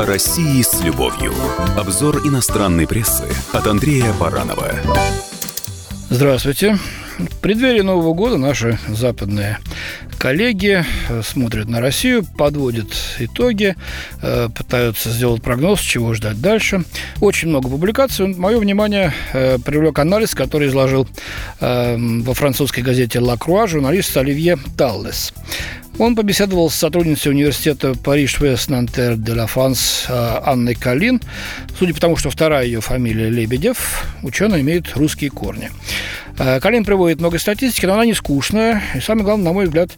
О России с любовью. Обзор иностранной прессы от Андрея Баранова. Здравствуйте. В преддверии Нового года наши западные коллеги э, смотрят на Россию, подводят итоги, э, пытаются сделать прогноз, чего ждать дальше. Очень много публикаций. Мое внимание э, привлек анализ, который изложил во французской газете «Ла Круа» журналист Оливье Таллес. Он побеседовал с сотрудницей университета Париж Вест Нантер де ла Франс Анной Калин. Судя по тому, что вторая ее фамилия Лебедев, ученый имеет русские корни. Э, Калин приводит много статистики, но она не скучная и, самое главное, на мой взгляд,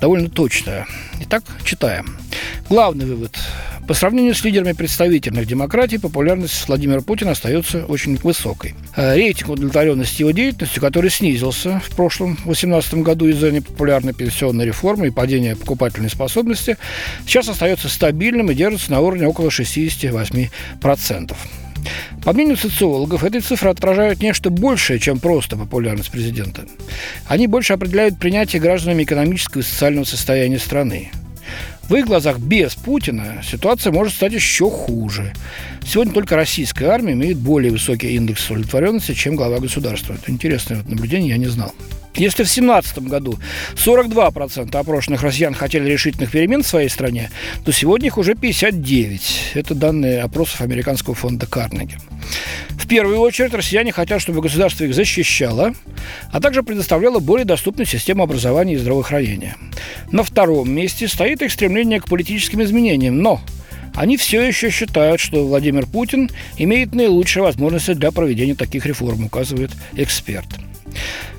довольно точная. Итак, читаем. Главный вывод. По сравнению с лидерами представительных демократий, популярность Владимира Путина остается очень высокой. Э, рейтинг удовлетворенности его деятельностью, который снизился в прошлом 2018 году из-за непопулярной пенсионной реформы и падения покупательной способности, сейчас остается стабильным и держится на уровне около 68%. По мнению социологов, эти цифры отражают нечто большее, чем просто популярность президента. Они больше определяют принятие гражданами экономического и социального состояния страны. В их глазах без Путина ситуация может стать еще хуже. Сегодня только российская армия имеет более высокий индекс удовлетворенности, чем глава государства. Это интересное наблюдение, я не знал. Если в 2017 году 42% опрошенных россиян хотели решительных перемен в своей стране, то сегодня их уже 59. Это данные опросов американского фонда Карнеги. В первую очередь россияне хотят, чтобы государство их защищало, а также предоставляло более доступную систему образования и здравоохранения. На втором месте стоит их стремление к политическим изменениям, но они все еще считают, что Владимир Путин имеет наилучшие возможности для проведения таких реформ, указывает эксперт.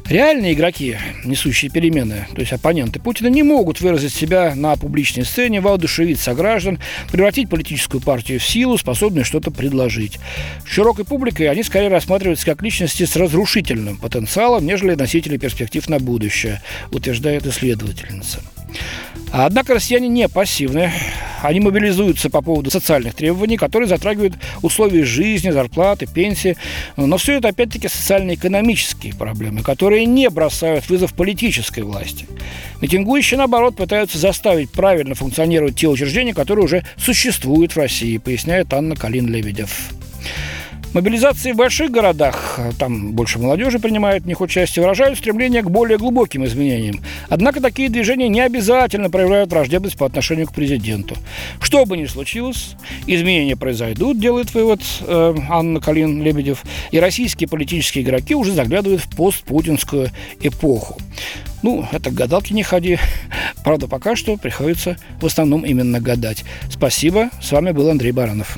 Реальные игроки, несущие перемены, то есть оппоненты Путина, не могут выразить себя на публичной сцене, воодушевить сограждан, превратить политическую партию в силу, способную что-то предложить. Широкой публикой они скорее рассматриваются как личности с разрушительным потенциалом, нежели носители перспектив на будущее, утверждает исследовательница. Однако россияне не пассивны. Они мобилизуются по поводу социальных требований, которые затрагивают условия жизни, зарплаты, пенсии. Но все это, опять-таки, социально-экономические проблемы, которые не бросают вызов политической власти. Митингующие, наоборот, пытаются заставить правильно функционировать те учреждения, которые уже существуют в России, поясняет Анна Калин-Лебедев. Мобилизации в больших городах, там больше молодежи принимает в них участие, выражают стремление к более глубоким изменениям. Однако такие движения не обязательно проявляют враждебность по отношению к президенту. Что бы ни случилось, изменения произойдут, делает вывод э, Анна Калин-Лебедев, и российские политические игроки уже заглядывают в постпутинскую эпоху. Ну, это к гадалке не ходи. Правда, пока что приходится в основном именно гадать. Спасибо. С вами был Андрей Баранов.